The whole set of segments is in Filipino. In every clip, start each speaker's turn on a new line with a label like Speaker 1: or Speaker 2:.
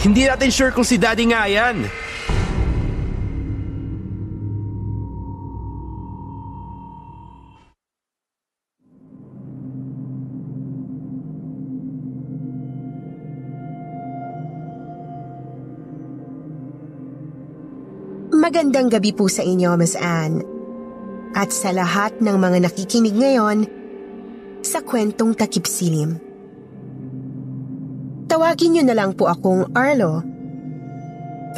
Speaker 1: Hindi natin sure kung si Daddy nga yan.
Speaker 2: Magandang gabi po sa inyo, Miss Anne. At sa lahat ng mga nakikinig ngayon sa kwentong takip silim. Tawagin niyo na lang po akong Arlo.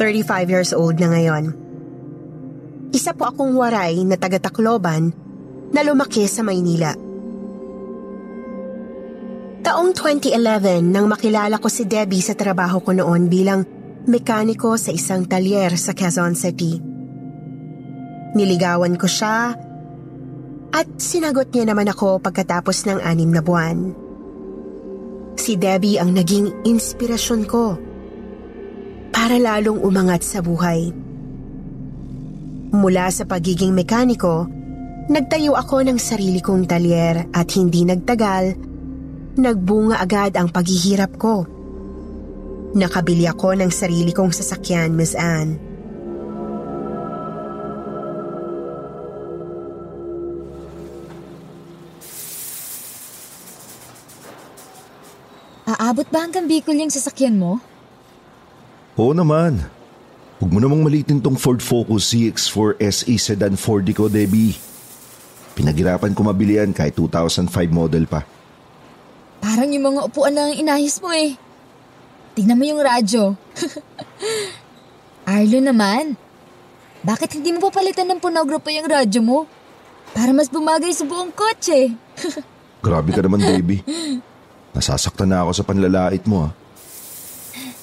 Speaker 2: 35 years old na ngayon. Isa po akong waray na taga-Tacloban na lumaki sa Maynila. Taong 2011 nang makilala ko si Debbie sa trabaho ko noon bilang mekaniko sa isang talyer sa Quezon City. Niligawan ko siya at sinagot niya naman ako pagkatapos ng anim na buwan. Si Debbie ang naging inspirasyon ko para lalong umangat sa buhay. Mula sa pagiging mekaniko, nagtayo ako ng sarili kong talyer at hindi nagtagal, nagbunga agad ang paghihirap ko. Nakabili ako ng sarili kong sasakyan, Miss Anne.
Speaker 3: Aabot ba hanggang Bicol yung sasakyan mo?
Speaker 4: Oo naman. Huwag mo namang malitin tong Ford Focus CX4 SE Sedan 4D ko, Debbie. Pinaghirapan ko mabili yan kahit 2005 model pa.
Speaker 3: Parang yung mga upuan lang ang inayos mo eh. Tingnan mo yung radyo. Arlo naman. Bakit hindi mo papalitan ng punogro pa yung radyo mo? Para mas bumagay sa buong kotse.
Speaker 4: Grabe ka naman, Debbie. Nasasaktan na ako sa panlalait mo, ah.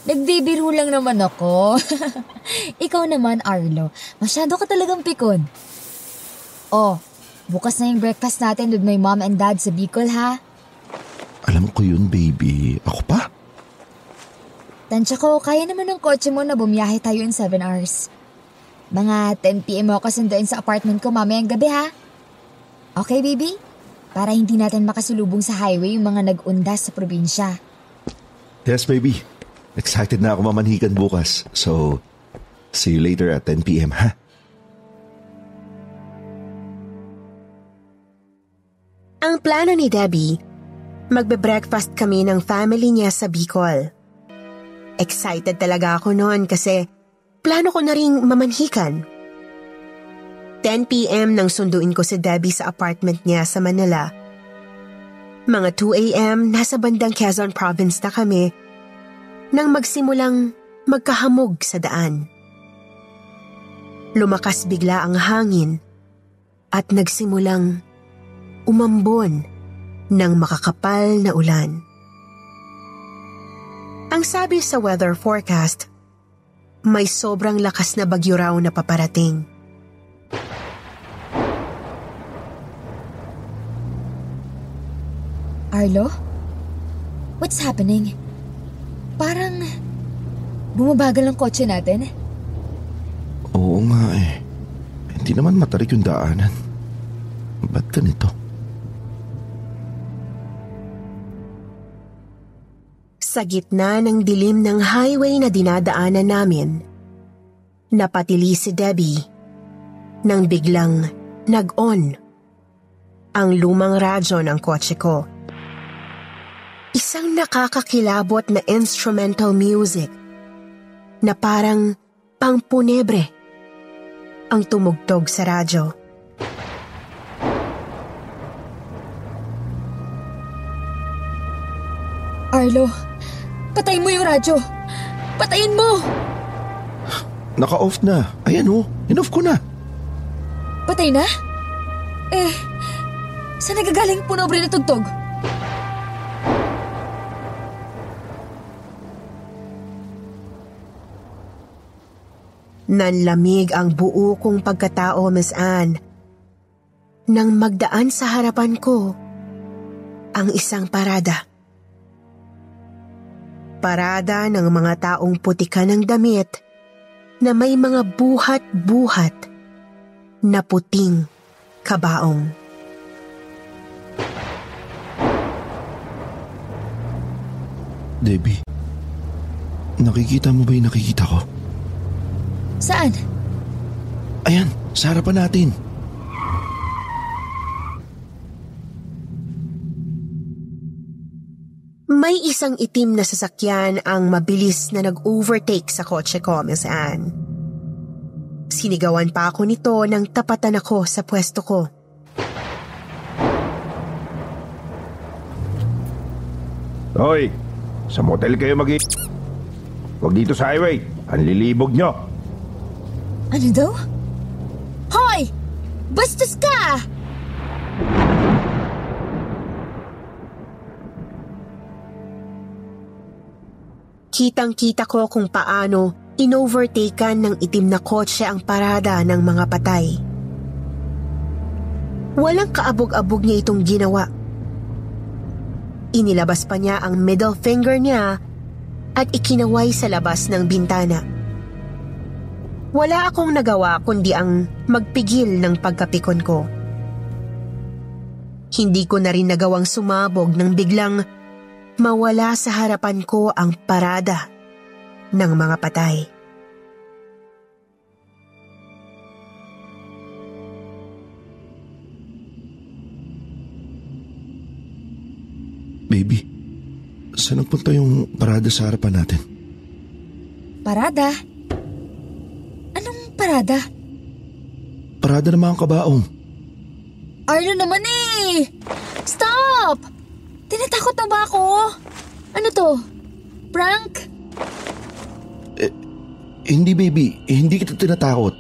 Speaker 3: Nagbibiro lang naman ako. Ikaw naman, Arlo. Masyado ka talagang pikon. Oh, bukas na yung breakfast natin with my mom and dad sa Bicol, ha?
Speaker 4: Alam ko yun, baby. Ako pa?
Speaker 3: Tansya ko, kaya naman ng kotse mo na bumiyahe tayo in 7 hours. Mga 10pm mo ako sunduin sa apartment ko mamayang gabi ha. Okay, baby? Para hindi natin makasulubong sa highway yung mga nag-undas sa probinsya.
Speaker 4: Yes, baby. Excited na ako mamanhikan bukas. So, see you later at 10pm, ha?
Speaker 2: Ang plano ni Debbie, magbe-breakfast kami ng family niya sa Bicol. Excited talaga ako noon kasi plano ko na ring mamanhikan. 10pm nang sunduin ko si Debbie sa apartment niya sa Manila. Mga 2am nasa bandang Quezon Province na kami nang magsimulang magkahamog sa daan. Lumakas bigla ang hangin at nagsimulang umambon ng makakapal na ulan. Ang sabi sa weather forecast, may sobrang lakas na bagyo raw na paparating.
Speaker 3: Arlo? What's happening? Parang bumabagal ang kotse natin.
Speaker 4: Oo nga eh. Hindi naman matarik yung daanan. Ba't ganito?
Speaker 2: Sa gitna ng dilim ng highway na dinadaanan namin, napatili si Debbie nang biglang nag-on ang lumang radyo ng kotse ko. Isang nakakakilabot na instrumental music na parang pangpunebre ang tumugtog sa radyo.
Speaker 3: Arlo, patayin mo yung radyo. Patayin mo!
Speaker 4: Naka-off na. Ayan oh, in-off ko na.
Speaker 3: Patay na? Eh, saan nagagaling punobre na tugtog?
Speaker 2: Nanlamig ang buo kong pagkatao, Miss Anne. Nang magdaan sa harapan ko, ang isang parada. Parada ng mga taong putika ng damit na may mga buhat-buhat na puting kabaong.
Speaker 4: Debbie, nakikita mo ba yung nakikita ko?
Speaker 3: Saan?
Speaker 4: Ayan, sa harapan natin.
Speaker 2: May isang itim na sasakyan ang mabilis na nag-overtake sa kotse ko, Miss Anne. Sinigawan pa ako nito nang tapatan ako sa pwesto ko.
Speaker 5: Hoy, sa motel kayo mag Huwag dito sa highway. Ang lilibog nyo.
Speaker 3: Ano daw? Hoy! Bastos ka!
Speaker 2: Kitang-kita ko kung paano inovertaken ng itim na kotse ang parada ng mga patay. Walang kaabog-abog niya itong ginawa. Inilabas pa niya ang middle finger niya at ikinaway sa labas ng bintana. Wala akong nagawa kundi ang magpigil ng pagkapikon ko. Hindi ko na rin nagawang sumabog nang biglang mawala sa harapan ko ang parada ng mga patay.
Speaker 4: Baby, saan nagpunta yung parada sa harapan natin?
Speaker 3: Parada? Anong parada?
Speaker 4: Parada ng mga kabaong.
Speaker 3: Arlo naman eh! Stop! Tinatakot na ba ako? Ano to? Prank?
Speaker 4: Hindi baby, eh, hindi kita tinatakot.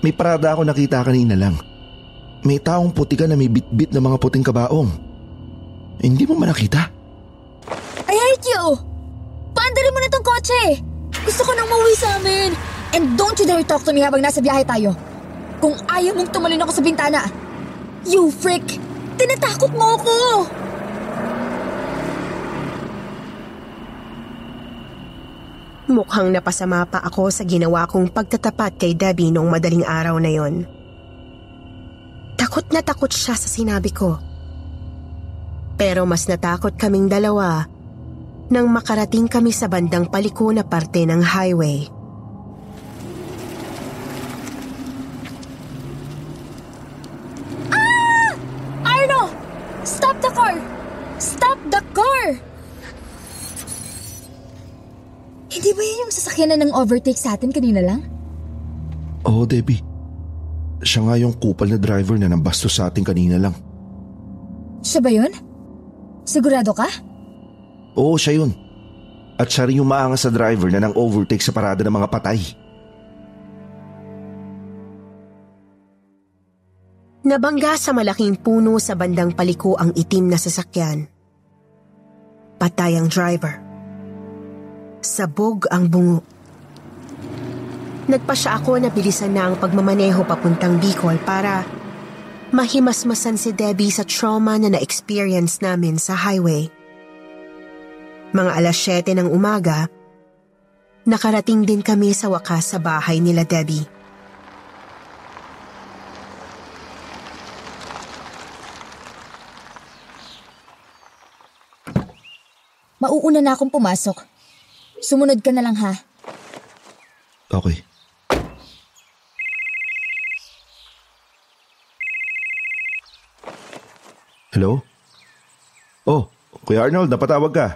Speaker 4: May parada ako nakita kanina lang. May taong puti ka na may bitbit na mga puting kabaong. Eh, hindi mo man nakita?
Speaker 3: I hate you! Paandarin mo na tong kotse! Gusto ko nang mauwi sa amin! And don't you dare talk to me habang nasa biyahe tayo! Kung ayaw mong tumalon ako sa bintana! You freak! Tinatakot mo ako!
Speaker 2: Mukhang napasama pa ako sa ginawa kong pagtatapat kay Debbie noong madaling araw na yon. Takot na takot siya sa sinabi ko. Pero mas natakot kaming dalawa nang makarating kami sa bandang paliko na parte ng highway.
Speaker 3: Stop the car! Stop the car! Hindi ba yan yung sasakyan na ng overtake sa atin kanina lang?
Speaker 4: Oo, Debbie. Siya nga yung kupal na driver na nambastos sa atin kanina lang.
Speaker 3: Siya ba yun? Sigurado ka?
Speaker 4: Oo, siya yun. At siya rin yung maangas sa driver na nang overtake sa parada ng mga patay.
Speaker 2: Nabangga sa malaking puno sa bandang paliko ang itim na sasakyan. Patay ang driver. Sabog ang bungo. Nagpasya ako na bilisan na ang pagmamaneho papuntang Bicol para mahimasmasan si Debbie sa trauma na na-experience namin sa highway. Mga alas 7 ng umaga, nakarating din kami sa wakas sa bahay nila Debbie.
Speaker 3: Mauuna na akong pumasok. Sumunod ka na lang ha.
Speaker 4: Okay. Hello? Oh, Kuya Arnold, napatawag ka.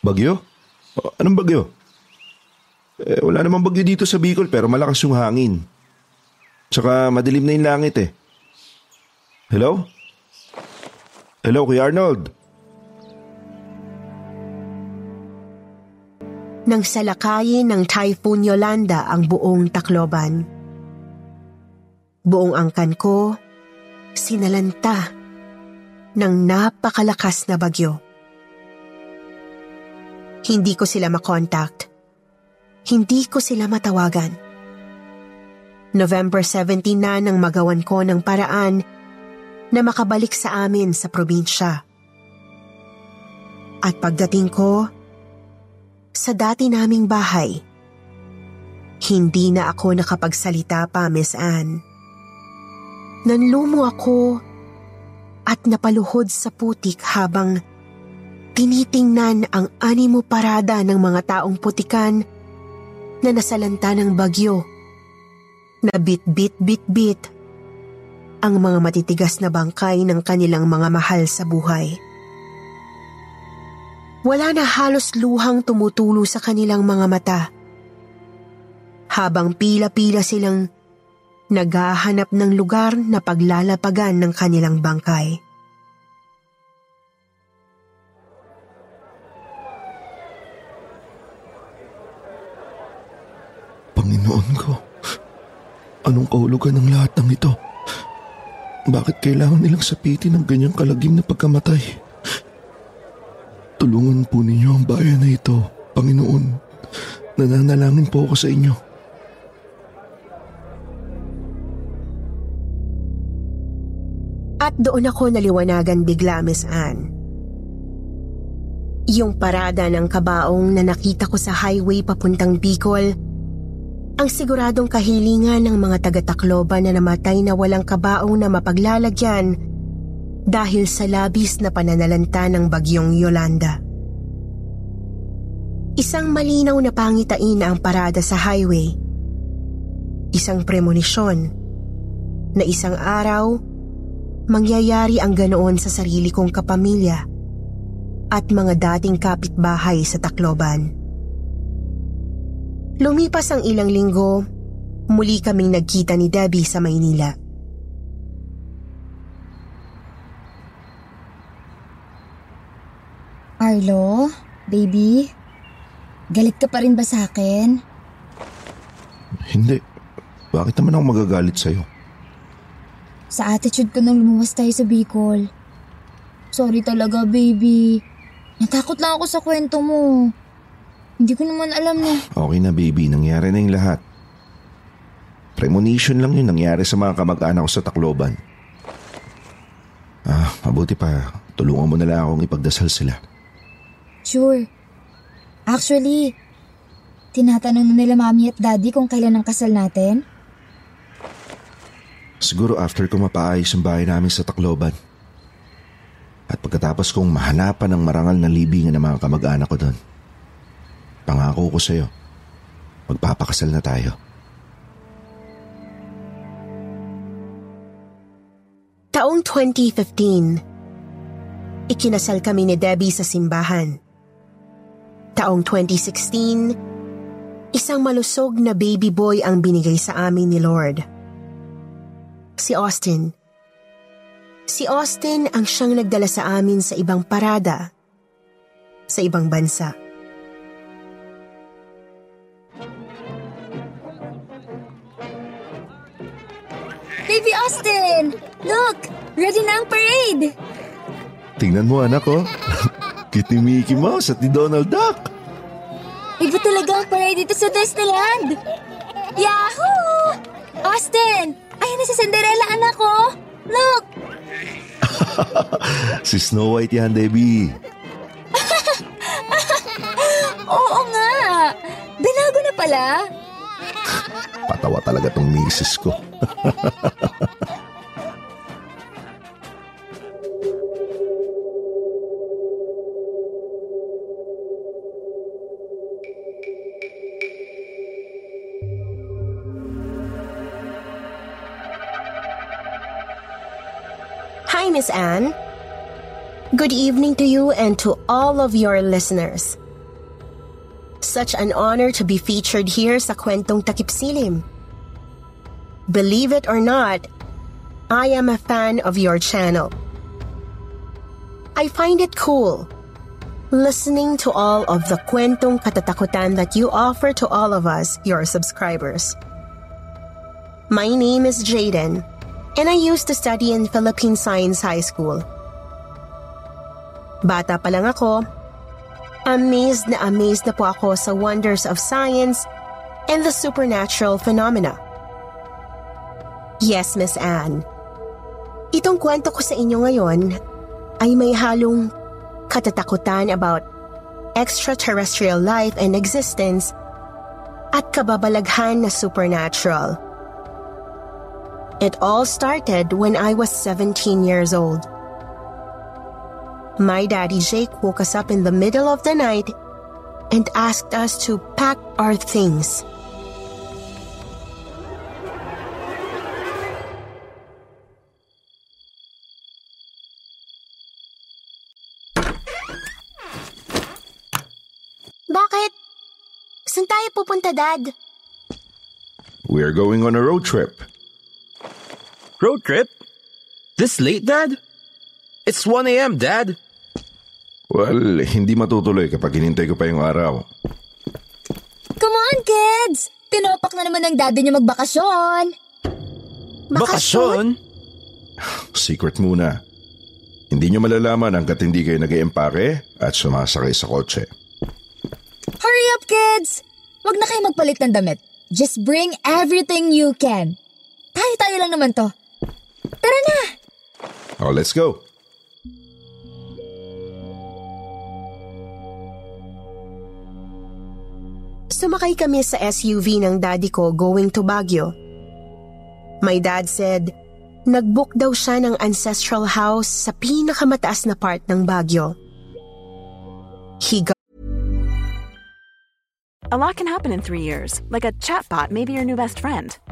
Speaker 4: Bagyo? Oh, anong bagyo? Eh, wala namang bagyo dito sa Bicol pero malakas yung hangin. Tsaka madilim na yung langit eh. Hello? Hello, Kuya Arnold?
Speaker 2: Nang salakayin ng Typhoon Yolanda ang buong Tacloban. Buong angkan ko, sinalanta ng napakalakas na bagyo. Hindi ko sila makontakt. hindi ko sila matawagan. November 17 na nang magawan ko ng paraan na makabalik sa amin sa probinsya. At pagdating ko sa dati naming bahay, hindi na ako nakapagsalita pa, Miss Anne. Nanlumo ako at napaluhod sa putik habang tinitingnan ang animo parada ng mga taong putikan na nasalanta ng bagyo. Na bit-bit-bit-bit ang mga matitigas na bangkay ng kanilang mga mahal sa buhay. Wala na halos luhang tumutulo sa kanilang mga mata. Habang pila-pila silang naghahanap ng lugar na paglalapagan ng kanilang bangkay.
Speaker 4: Panginoon ko, anong kahulugan ng lahat ng ito? Bakit kailangan nilang sapitin ng ganyang kalagim na pagkamatay? Tulungan po ninyo ang bayan na ito, Panginoon. Nananalangin po ako sa inyo.
Speaker 2: At doon ako naliwanagan bigla, Miss Anne. Yung parada ng kabaong na nakita ko sa highway papuntang Bicol, ang siguradong kahilingan ng mga taga-Tacloban na namatay na walang kabaong na mapaglalagyan dahil sa labis na pananalanta ng bagyong Yolanda. Isang malinaw na pangitain na ang parada sa highway. Isang premonisyon na isang araw mangyayari ang ganoon sa sarili kong kapamilya at mga dating kapitbahay sa Tacloban. Lumipas ang ilang linggo, muli kaming nagkita ni Debbie sa Maynila.
Speaker 3: Arlo, baby, galit ka pa rin ba sa akin?
Speaker 4: Hindi. Bakit naman ako magagalit sa'yo?
Speaker 3: Sa attitude ko nang lumuwas tayo sa Bicol. Sorry talaga, baby. Natakot lang ako sa kwento mo. Hindi ko naman alam na...
Speaker 4: Okay na baby, nangyari na yung lahat. Premonition lang yun nangyari sa mga kamag-anak ko sa Tacloban. Ah, mabuti pa. Tulungan mo na lang akong ipagdasal sila.
Speaker 3: Sure. Actually, tinatanong na nila mami at daddy kung kailan ang kasal natin.
Speaker 4: Siguro after ko mapaayos ang bahay namin sa Tacloban. At pagkatapos kong mahanapan ng marangal na libingan ng mga kamag-anak ko doon. Pangako ko sa'yo, magpapakasal na tayo.
Speaker 2: Taong 2015, ikinasal kami ni Debbie sa simbahan. Taong 2016, isang malusog na baby boy ang binigay sa amin ni Lord. Si Austin. Si Austin ang siyang nagdala sa amin sa ibang parada, sa ibang bansa.
Speaker 3: Baby Austin! Look! Ready na ang parade!
Speaker 4: Tingnan mo anak ko. Cute ni Mickey Mouse at ni Donald Duck.
Speaker 3: Iba talaga ang parade dito sa Disneyland! Yahoo! Austin! Ayan na si Cinderella, anak ko! Look!
Speaker 4: Si Snow White yan, Debbie.
Speaker 3: Oo nga! Binago na pala!
Speaker 4: Patawa talaga tong misis ko.
Speaker 2: Miss Anne. Good evening to you and to all of your listeners. Such an honor to be featured here sa Kwentong Takipsilim. Believe it or not, I am a fan of your channel. I find it cool listening to all of the kwentong katatakutan that you offer to all of us, your subscribers. My name is Jaden, and I used to study in Philippine Science High School. Bata pa lang ako, amazed na amazed na po ako sa wonders of science and the supernatural phenomena. Yes, Miss Anne. Itong kwento ko sa inyo ngayon ay may halong katatakutan about extraterrestrial life and existence at kababalaghan na supernatural. It all started when I was 17 years old. My daddy Jake woke us up in the middle of the night and asked us to pack our things. Bakit? Saan tayo pupunta, Dad?
Speaker 4: We're going on a road trip.
Speaker 1: Road trip? This late, Dad? It's 1 a.m., Dad.
Speaker 4: Well, hindi matutuloy kapag hinintay ko pa yung araw.
Speaker 3: Come on, kids! Tinopak na naman ng daddy niyo magbakasyon.
Speaker 1: Bakasyon?
Speaker 4: Secret muna. Hindi nyo malalaman hanggat hindi kayo nag empake at sumasakay sa kotse.
Speaker 3: Hurry up, kids! Huwag na kayo magpalit ng damit. Just bring everything you can. Tayo-tayo lang naman to. Tara na!
Speaker 4: Oh, let's go.
Speaker 2: Sumakay kami sa SUV ng daddy ko going to Baguio. My dad said, nagbook daw siya ng ancestral house sa pinakamataas na part ng Baguio. He got
Speaker 6: A lot can happen in three years, like a chatbot may be your new best friend.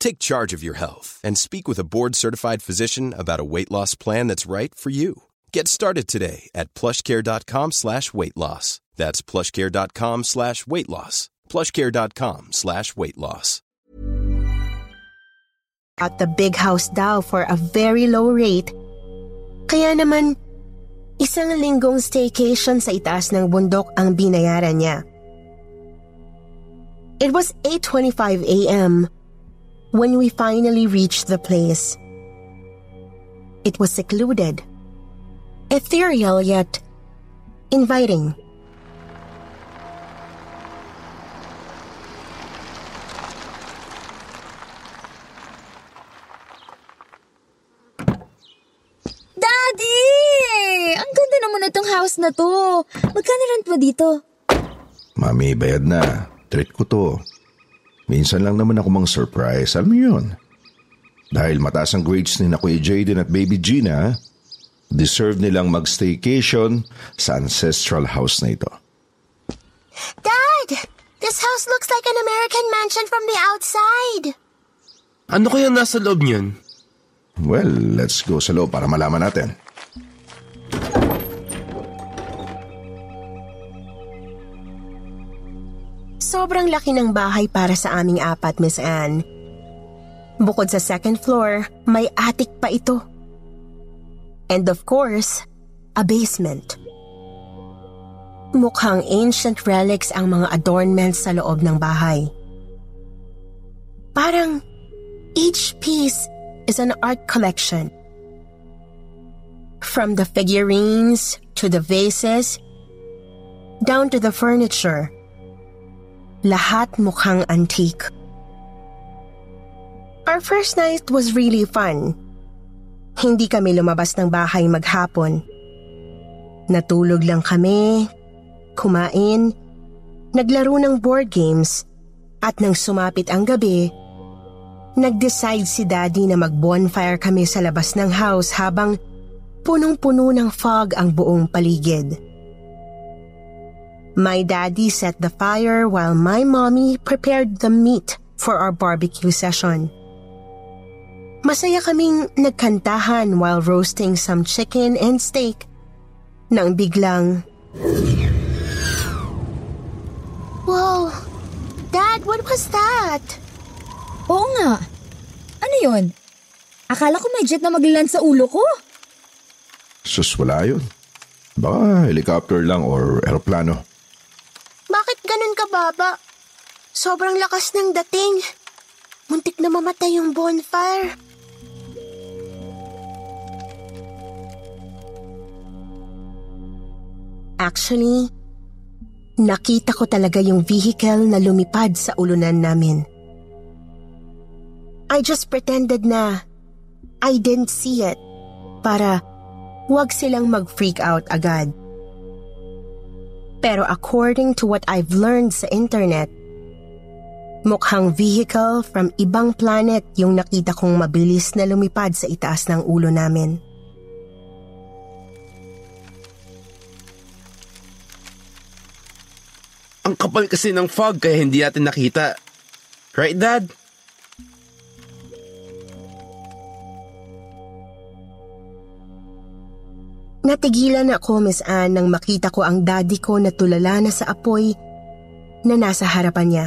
Speaker 7: Take charge of your health and speak with a board-certified physician about a weight loss plan that's right for you. Get started today at plushcare.com slash weight loss. That's plushcare.com slash weight loss. plushcare.com slash weight loss.
Speaker 2: at the big house daw for a very low rate. Kaya naman, isang linggong staycation sa itaas ng bundok ang binayaran niya. It was 8.25 a.m. when we finally reached the place. It was secluded, ethereal yet inviting.
Speaker 3: Daddy! Ang ganda naman itong house na to. Magkano rent mo dito?
Speaker 4: Mami, bayad na. Treat ko to. Minsan lang naman ako mang surprise. Alam mo yun? Dahil mataas ang grades ni na Kuya Jaden at Baby Gina, deserve nilang mag-staycation sa ancestral house na ito.
Speaker 2: Dad! This house looks like an American mansion from the outside.
Speaker 1: Ano kaya nasa loob niyan?
Speaker 4: Well, let's go sa loob para malaman natin.
Speaker 2: Sobrang laki ng bahay para sa aming apat, Miss Anne. Bukod sa second floor, may attic pa ito. And of course, a basement. Mukhang ancient relics ang mga adornments sa loob ng bahay. Parang each piece is an art collection. From the figurines to the vases, down to the furniture, lahat mukhang antique. Our first night was really fun. Hindi kami lumabas ng bahay maghapon. Natulog lang kami, kumain, naglaro ng board games, at nang sumapit ang gabi, nag-decide si Daddy na mag-bonfire kami sa labas ng house habang punong-puno ng fog ang buong paligid. My daddy set the fire while my mommy prepared the meat for our barbecue session. Masaya kaming nagkantahan while roasting some chicken and steak nang biglang... Whoa! Dad, what was that?
Speaker 3: Oo nga. yun? Akala ko may jet na maglaland sa ulo ko.
Speaker 4: Sus, wala yun. Baka helicopter lang or aeroplano.
Speaker 2: Bakit ganun ka, Baba? Sobrang lakas ng dating. Muntik na mamatay yung bonfire. Actually, nakita ko talaga yung vehicle na lumipad sa ulunan namin. I just pretended na I didn't see it para wag silang mag-freak out agad. Pero according to what I've learned sa internet, mukhang vehicle from ibang planet yung nakita kong mabilis na lumipad sa itaas ng ulo namin.
Speaker 1: Ang kapal kasi ng fog kaya hindi natin nakita. Right, Dad?
Speaker 2: Natigilan ako, Miss Anne, nang makita ko ang daddy ko na tulala na sa apoy na nasa harapan niya.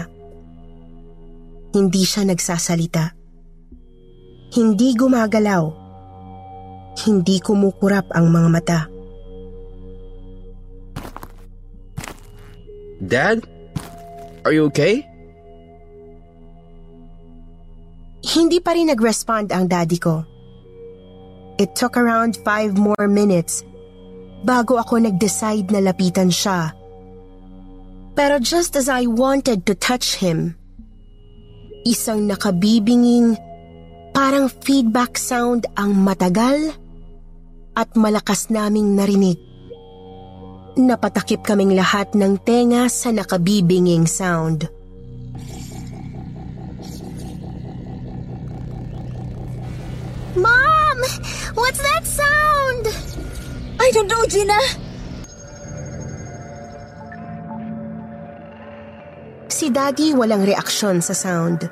Speaker 2: Hindi siya nagsasalita. Hindi gumagalaw. Hindi kumukurap ang mga mata.
Speaker 1: Dad? Are you okay?
Speaker 2: Hindi pa rin nag-respond ang daddy ko. It took around five more minutes bago ako nag-decide na lapitan siya. Pero just as I wanted to touch him, isang nakabibinging parang feedback sound ang matagal at malakas naming narinig. Napatakip kaming lahat ng tenga sa nakabibinging sound. Mom! What's that sound?
Speaker 3: I don't know, Gina.
Speaker 2: Si Daddy walang reaksyon sa sound.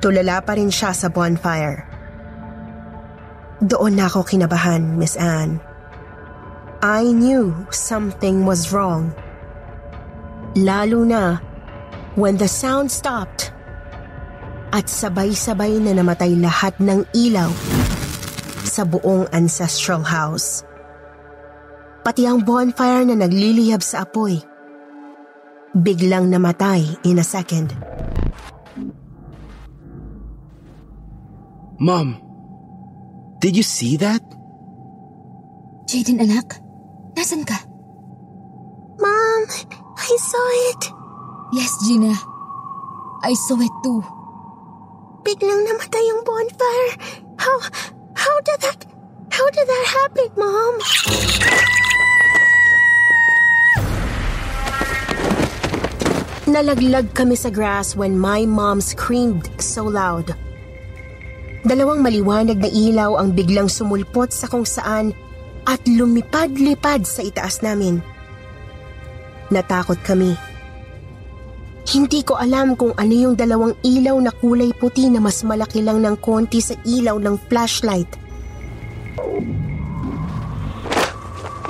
Speaker 2: Tulala pa rin siya sa bonfire. Doon na ako kinabahan, Miss Anne. I knew something was wrong. Lalo na when the sound stopped at sabay-sabay na namatay lahat ng ilaw sa buong ancestral house. Pati ang bonfire na nagliliyab sa apoy. Biglang namatay in a second.
Speaker 1: Mom, did you see that?
Speaker 3: Jaden, anak. Nasaan ka?
Speaker 2: Mom, I saw it.
Speaker 3: Yes, Gina. I saw it too.
Speaker 2: Biglang namatay yung bonfire. How, how did that, how did that happen, Mom? Nalaglag kami sa grass when my mom screamed so loud. Dalawang maliwanag na ilaw ang biglang sumulpot sa kung saan at lumipad-lipad sa itaas namin. Natakot kami. Hindi ko alam kung ano yung dalawang ilaw na kulay puti na mas malaki lang ng konti sa ilaw ng flashlight.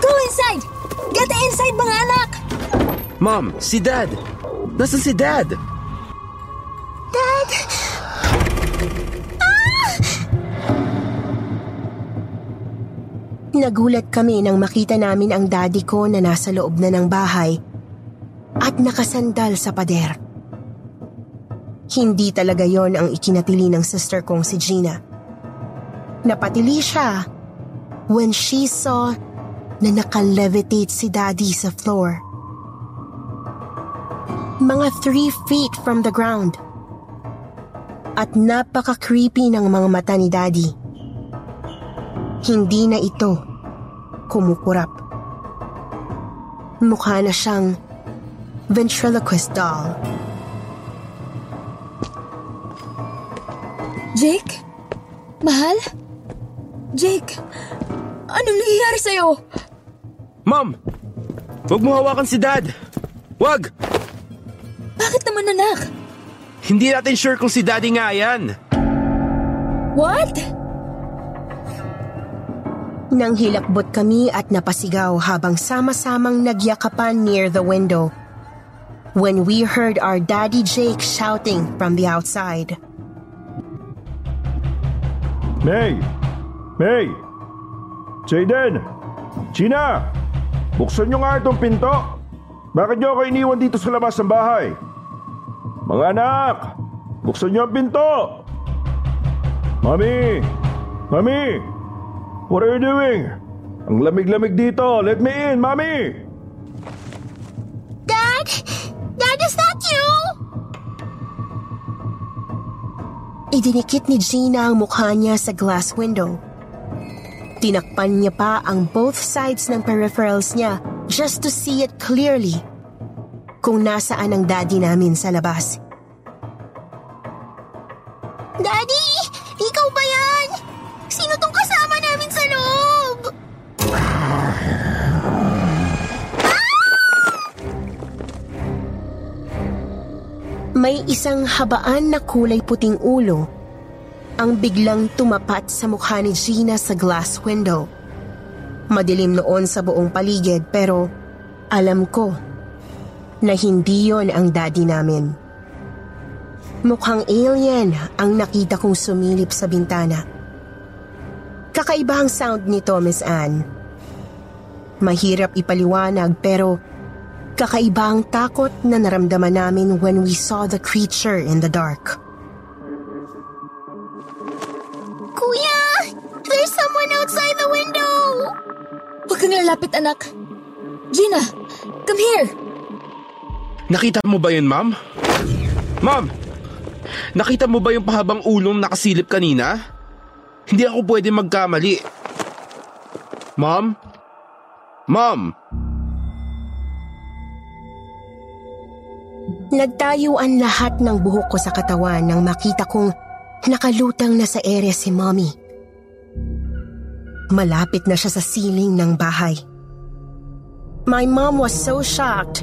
Speaker 3: Go inside! Get inside, mga anak!
Speaker 1: Mom, si Dad! Nasaan si Dad?
Speaker 2: Dad! Nagulat kami nang makita namin ang daddy ko na nasa loob na ng bahay at nakasandal sa pader. Hindi talaga yon ang ikinatili ng sister kong si Gina. Napatili siya when she saw na nakalevitate si daddy sa floor. Mga three feet from the ground. At napaka-creepy ng mga mata ni daddy. Hindi na ito kumukurap. Mukha na siyang ventriloquist doll.
Speaker 3: Jake? Mahal? Jake, anong nangyayari sa'yo?
Speaker 1: Mom! Huwag mo hawakan si Dad! Wag!
Speaker 3: Bakit naman anak?
Speaker 1: Hindi natin sure kung si Daddy nga yan.
Speaker 3: What?
Speaker 2: Nang hilakbot kami at napasigaw habang sama-samang nagyakapan near the window. When we heard our daddy Jake shouting from the outside.
Speaker 5: May! May! Jaden! Gina! Buksan nyo nga itong pinto! Bakit nyo ako iniwan dito sa labas ng bahay? Mga anak! Buksan nyo ang pinto! Mami! Mami! What are you doing? Ang lamig-lamig dito! Let me in, Mami!
Speaker 2: Idinikit ni Gina ang mukha niya sa glass window. Tinakpan niya pa ang both sides ng peripherals niya just to see it clearly kung nasaan ang daddy namin sa labas. May isang habaan na kulay puting ulo ang biglang tumapat sa mukha ni Gina sa glass window. Madilim noon sa buong paligid pero alam ko na hindi yon ang daddy namin. Mukhang alien ang nakita kong sumilip sa bintana. Kakaiba ang sound nito, Miss Anne. Mahirap ipaliwanag pero kakaiba ang takot na naramdaman namin when we saw the creature in the dark. Kuya! There's someone outside the window!
Speaker 3: Huwag kang lalapit, anak. Gina, come here.
Speaker 1: Nakita mo ba yun, ma'am? Ma'am! Nakita mo ba yung pahabang ulong nakasilip kanina? Hindi ako pwede magkamali. Ma'am? Ma'am!
Speaker 2: Nagtayuan lahat ng buhok ko sa katawan nang makita kong nakalutang na sa ere si Mommy. Malapit na siya sa ceiling ng bahay. My mom was so shocked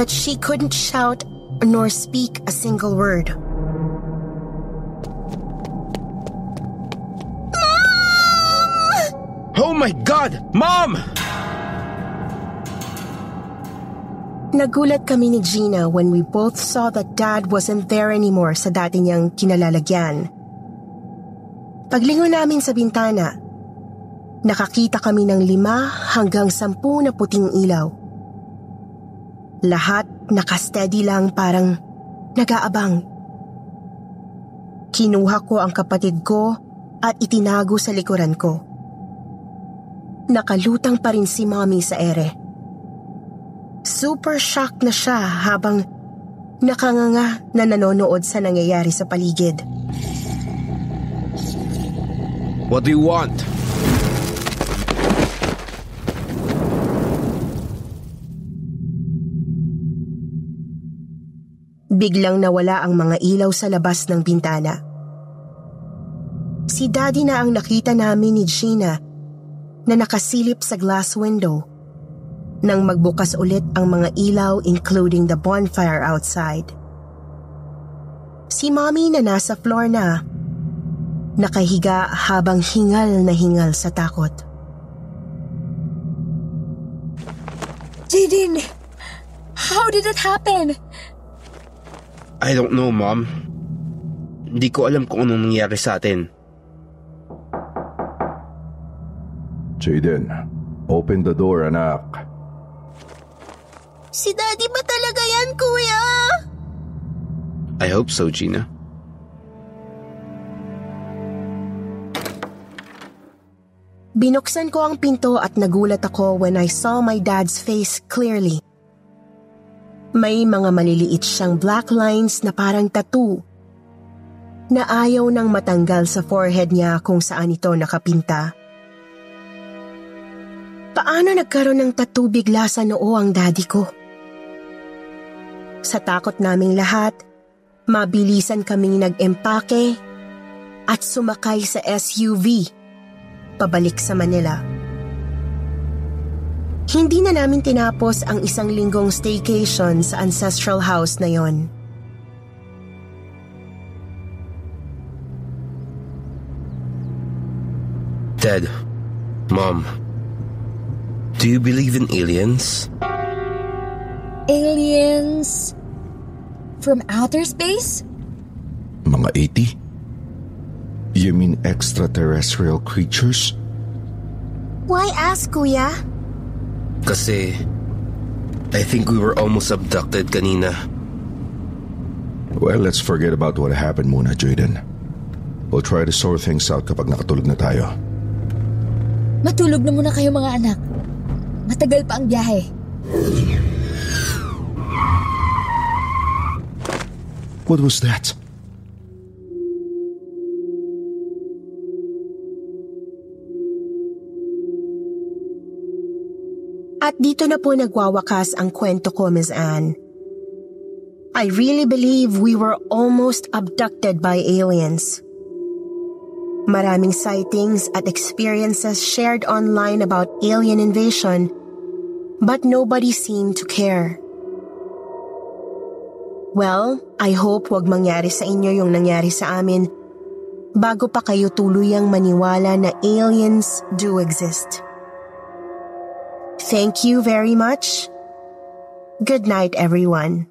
Speaker 2: that she couldn't shout nor speak a single word.
Speaker 1: Oh my God! Mom!
Speaker 2: Nagulat kami ni Gina when we both saw that Dad wasn't there anymore sa dati niyang kinalalagyan. Paglingon namin sa bintana, nakakita kami ng lima hanggang sampu na puting ilaw. Lahat nakasteady lang parang nag-aabang. Kinuha ko ang kapatid ko at itinago sa likuran ko. Nakalutang pa rin si Mommy sa ere. Super shocked na siya habang nakanganga na nanonood sa nangyayari sa paligid.
Speaker 1: What do you want?
Speaker 2: Biglang nawala ang mga ilaw sa labas ng bintana. Si Daddy na ang nakita namin ni Gina na nakasilip sa glass window nang magbukas ulit ang mga ilaw including the bonfire outside. Si Mommy na nasa floor na, nakahiga habang hingal na hingal sa takot.
Speaker 3: Jaden, how did it happen?
Speaker 1: I don't know, Mom. Hindi ko alam kung anong nangyari sa atin.
Speaker 5: Jaden, open the door, anak.
Speaker 2: Si Daddy ba talaga yan, Kuya?
Speaker 1: I hope so, Gina.
Speaker 2: Binuksan ko ang pinto at nagulat ako when I saw my dad's face clearly. May mga maliliit siyang black lines na parang tattoo na ayaw nang matanggal sa forehead niya kung saan ito nakapinta. Paano nagkaroon ng tattoo bigla sa noo ang daddy ko? Sa takot naming lahat, mabilisan kaming nag-empake at sumakay sa SUV pabalik sa Manila. Hindi na namin tinapos ang isang linggong staycation sa ancestral house na yon.
Speaker 1: Dad, Mom, do you believe in aliens?
Speaker 3: Aliens from outer space?
Speaker 4: Mga 80? You mean extraterrestrial creatures?
Speaker 2: Why ask, kuya?
Speaker 1: Kasi, I think we were almost abducted kanina.
Speaker 4: Well, let's forget about what happened muna, Jaden. We'll try to sort things out kapag nakatulog na tayo.
Speaker 3: Matulog na muna kayo mga anak. Matagal pa ang biyahe.
Speaker 4: What was that?
Speaker 2: At dito na po nagwawakas ang kwento ko, Ms. Anne. I really believe we were almost abducted by aliens. Maraming sightings at experiences shared online about alien invasion, but nobody seemed to care. Well, I hope wag mangyari sa inyo yung nangyari sa amin bago pa kayo tuluyang maniwala na aliens do exist. Thank you very much. Good night, everyone.